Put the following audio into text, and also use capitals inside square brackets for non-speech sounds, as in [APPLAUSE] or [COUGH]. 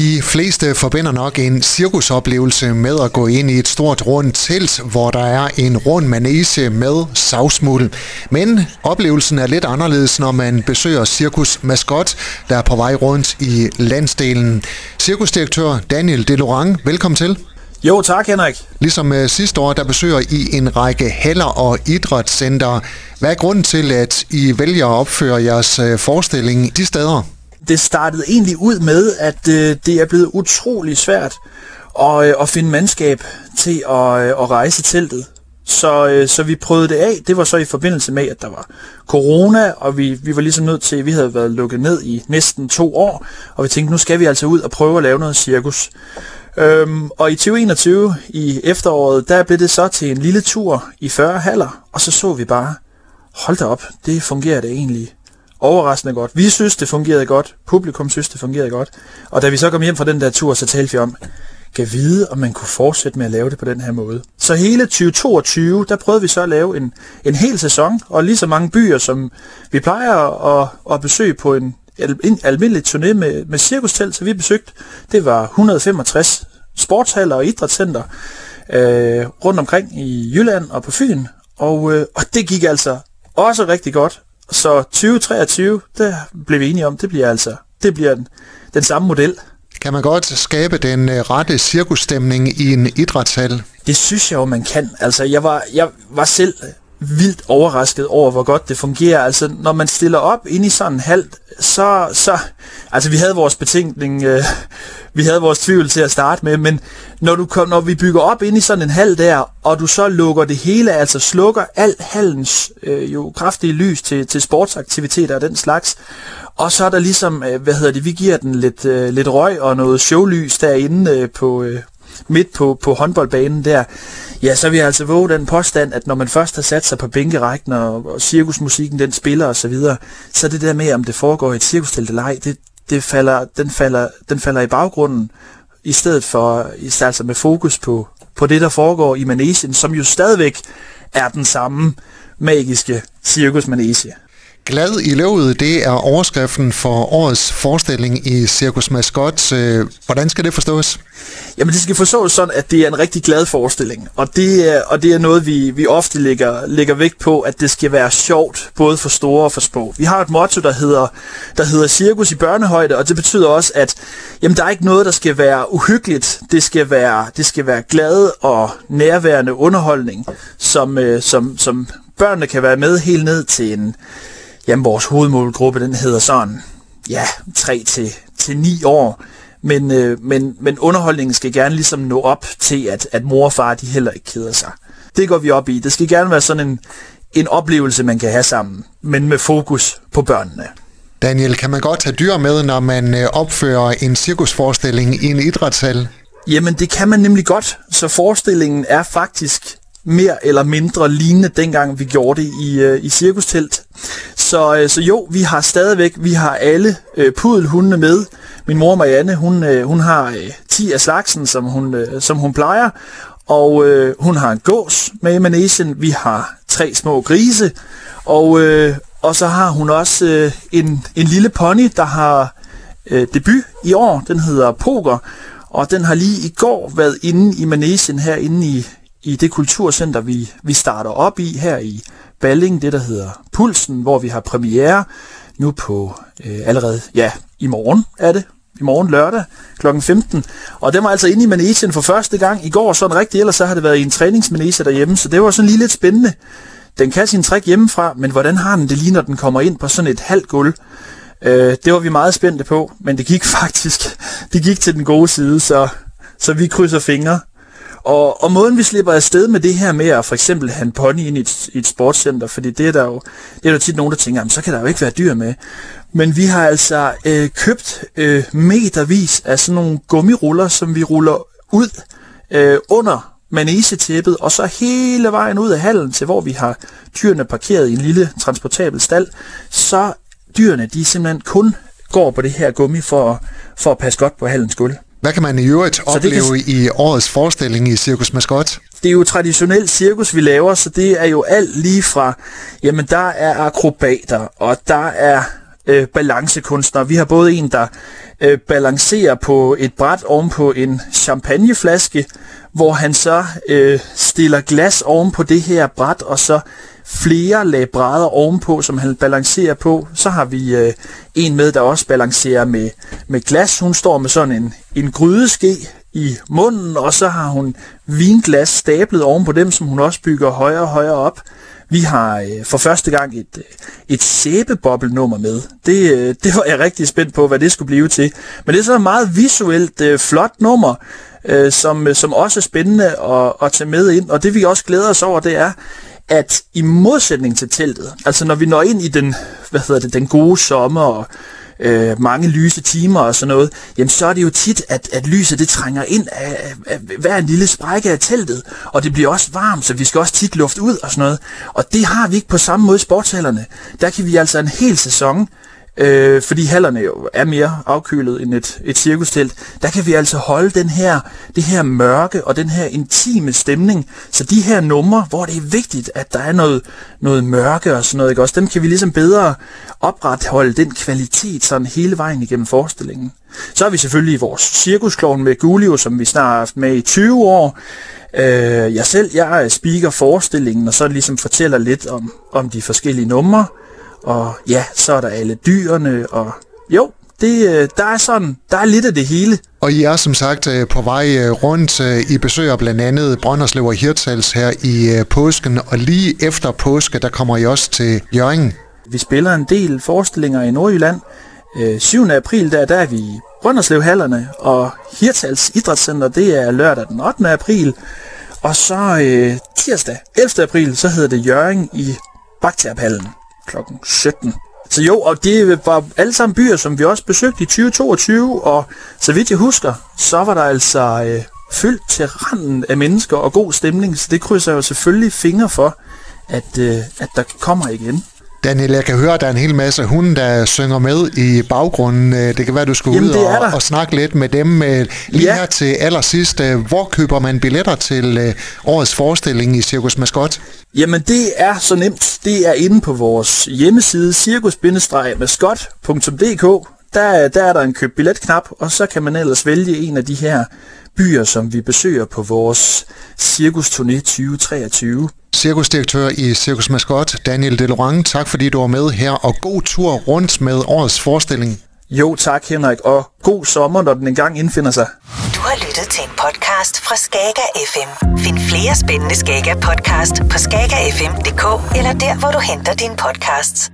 De fleste forbinder nok en cirkusoplevelse med at gå ind i et stort rundt telt, hvor der er en rund manege med savsmuld. Men oplevelsen er lidt anderledes, når man besøger Cirkus Maskot, der er på vej rundt i landsdelen. Cirkusdirektør Daniel Delorang, velkommen til. Jo, tak Henrik. Ligesom uh, sidste år, der besøger I en række haller og idrætscenter. Hvad er grunden til, at I vælger at opføre jeres uh, forestilling de steder? Det startede egentlig ud med, at øh, det er blevet utrolig svært at, øh, at finde mandskab til at, øh, at rejse teltet. Så, øh, så vi prøvede det af. Det var så i forbindelse med, at der var corona, og vi, vi var ligesom nødt til, vi havde været lukket ned i næsten to år, og vi tænkte, nu skal vi altså ud og prøve at lave noget cirkus. Øhm, og i 2021, i efteråret, der blev det så til en lille tur i 40 haller, og så så vi bare, hold da op, det fungerer det egentlig overraskende godt. Vi synes, det fungerede godt, publikum synes, det fungerede godt, og da vi så kom hjem fra den der tur, så talte vi om, kan vide, om man kunne fortsætte med at lave det på den her måde. Så hele 2022, der prøvede vi så at lave en, en hel sæson, og lige så mange byer, som vi plejer at, at besøge på en, en almindelig turné med, med cirkustelt, så vi besøgte, det var 165 sportshaller og idrætscenter øh, rundt omkring i Jylland og på Fyn, og, øh, og det gik altså også rigtig godt. Så 2023, der blev vi enige om, det bliver altså det bliver den, den samme model. Kan man godt skabe den øh, rette cirkusstemning i en idrætshal? Det synes jeg jo, man kan. Altså, jeg var, jeg var selv vildt overrasket over, hvor godt det fungerer. Altså, når man stiller op ind i sådan en hal, så, så, altså vi havde vores betænkning, øh, vi havde vores tvivl til at starte med, men når, du kom, når vi bygger op ind i sådan en hal der, og du så lukker det hele, altså slukker alt hallens øh, jo kraftige lys til, til sportsaktiviteter og den slags, og så er der ligesom, øh, hvad hedder det, vi giver den lidt, øh, lidt røg og noget showlys derinde øh, på, øh, midt på, på håndboldbanen der, ja, så vil jeg altså våge den påstand, at når man først har sat sig på bænkerækken, og, og cirkusmusikken den spiller og så videre, så det der med, om det foregår i et cirkustelt eller ej, det, det falder, den, falder, den falder i baggrunden, i stedet for altså med fokus på, på det, der foregår i manesien, som jo stadigvæk er den samme magiske cirkusmanege. Glad i løvet, det er overskriften for årets forestilling i Cirkus Mascot. Øh, hvordan skal det forstås? Jamen det skal forstås sådan, at det er en rigtig glad forestilling, og det er, og det er noget, vi, vi ofte lægger, lægger vægt på, at det skal være sjovt, både for store og for små. Vi har et motto, der hedder, der hedder cirkus i børnehøjde, og det betyder også, at jamen, der er ikke noget, der skal være uhyggeligt. Det skal være, det skal være glad og nærværende underholdning, som, øh, som, som børnene kan være med helt ned til en Jamen, vores hovedmålgruppe, den hedder sådan, ja, 3 til, til 9 år. Men, øh, men, men underholdningen skal gerne ligesom nå op til, at, at mor og far, de heller ikke keder sig. Det går vi op i. Det skal gerne være sådan en, en oplevelse, man kan have sammen, men med fokus på børnene. Daniel, kan man godt have dyr med, når man øh, opfører en cirkusforestilling i en idrætshal? Jamen, det kan man nemlig godt. Så forestillingen er faktisk mere eller mindre lignende dengang vi gjorde det i, øh, i cirkustelt. Så, øh, så jo, vi har stadigvæk, vi har alle øh, pudelhundene med. Min mor Marianne, hun, øh, hun har øh, 10 af slagsen, som hun, øh, som hun plejer. Og øh, hun har en gås med i manesien. Vi har tre små grise. Og, øh, og så har hun også øh, en, en lille pony, der har øh, debut i år. Den hedder Poker. Og den har lige i går været inde i manesien herinde i, i det kulturcenter, vi, vi starter op i her i Balling, det der hedder Pulsen, hvor vi har premiere nu på øh, allerede, ja, i morgen er det, i morgen lørdag kl. 15. Og det var altså inde i Manesien for første gang i går, sådan rigtigt, ellers så har det været i en træningsmanese derhjemme, så det var sådan lige lidt spændende. Den kan sin træk hjemmefra, men hvordan har den det lige, når den kommer ind på sådan et halvt gulv? Øh, det var vi meget spændte på, men det gik [LAUGHS] faktisk, det gik til den gode side, så, så vi krydser fingre. Og, og måden vi slipper afsted med det her med at for eksempel have en pony ind i et, i et sportscenter, fordi det er der jo, det er der tit nogen, der tænker, jamen, så kan der jo ikke være dyr med. Men vi har altså øh, købt øh, metervis af sådan nogle gummiruller, som vi ruller ud øh, under manesetæppet, og så hele vejen ud af hallen til, hvor vi har dyrene parkeret i en lille transportabel stald, så dyrene, de simpelthen kun går på det her gummi for, for at passe godt på hallens gulv. Hvad kan man i øvrigt opleve kan... i årets forestilling i Cirkus Mascot? Det er jo traditionel cirkus, vi laver, så det er jo alt lige fra, jamen der er akrobater, og der er øh, balancekunstnere. Vi har både en, der øh, balancerer på et bræt oven på en champagneflaske, hvor han så øh, stiller glas oven på det her bræt, og så flere lag brædder ovenpå, som han balancerer på. Så har vi øh, en med, der også balancerer med, med glas. Hun står med sådan en, en grydeske i munden, og så har hun vinglas stablet oven på dem, som hun også bygger højere og højere op. Vi har øh, for første gang et, øh, et sæbebobbelnummer med. Det, øh, [LAUGHS] det var jeg rigtig spændt på, hvad det skulle blive til. Men det er så et meget visuelt øh, flot nummer, øh, som, øh, som også er spændende at, at tage med ind. Og det vi også glæder os over, det er, at i modsætning til teltet, altså når vi når ind i den, hvad hedder det, den gode sommer og øh, mange lyse timer og sådan noget, jamen så er det jo tit, at, at lyset det trænger ind af, af, af hver en lille sprække af teltet, og det bliver også varmt, så vi skal også tit luft ud og sådan noget. Og det har vi ikke på samme måde i sportshallerne. Der kan vi altså en hel sæson øh, fordi hallerne jo er mere afkølet end et, et cirkustelt, der kan vi altså holde den her, det her mørke og den her intime stemning. Så de her numre, hvor det er vigtigt, at der er noget, noget mørke og sådan noget, ikke? Også dem kan vi ligesom bedre opretholde den kvalitet sådan hele vejen igennem forestillingen. Så har vi selvfølgelig vores cirkusklovn med Gulio, som vi snart har haft med i 20 år. Øh, jeg selv, jeg speaker forestillingen, og så ligesom fortæller lidt om, om de forskellige numre. Og ja, så er der alle dyrene, og jo, det, øh, der er sådan, der er lidt af det hele. Og I er som sagt øh, på vej øh, rundt. I besøger blandt andet Brønderslev og Hirtshals her i påsken, og lige efter påske, der kommer I også til Jørgen. Vi spiller en del forestillinger i Nordjylland. 7. april, der, der er vi i Brønderslev-hallerne, og Hirtshals Idrætscenter, det er lørdag den 8. april. Og så øh, tirsdag 11. april, så hedder det Jørgen i Bagterphallen kl. 17. Så jo, og det var alle sammen byer, som vi også besøgte i 2022, og så vidt jeg husker, så var der altså øh, fyldt til randen af mennesker og god stemning, så det krydser jeg jo selvfølgelig fingre for, at, øh, at der kommer igen. Daniel, jeg kan høre, at der er en hel masse hunde, der synger med i baggrunden. Øh, det kan være, du skal Jamen, ud og, og snakke lidt med dem. Øh, lige ja. her til allersidst, øh, hvor køber man billetter til årets forestilling i Cirkus Maskot? Jamen, det er så nemt. Det er inde på vores hjemmeside, cirkus-maskot.dk. Der, der er der en køb billet-knap, og så kan man ellers vælge en af de her byer, som vi besøger på vores Cirkusturné 2023. Cirkusdirektør i Cirkus Mascot, Daniel Delorang, tak fordi du var med her, og god tur rundt med årets forestilling. Jo, tak Henrik, og god sommer, når den engang indfinder sig. Du har lyttet til en podcast fra Skager FM. Find flere spændende Skager podcast på skagerfm.dk eller der, hvor du henter dine podcasts.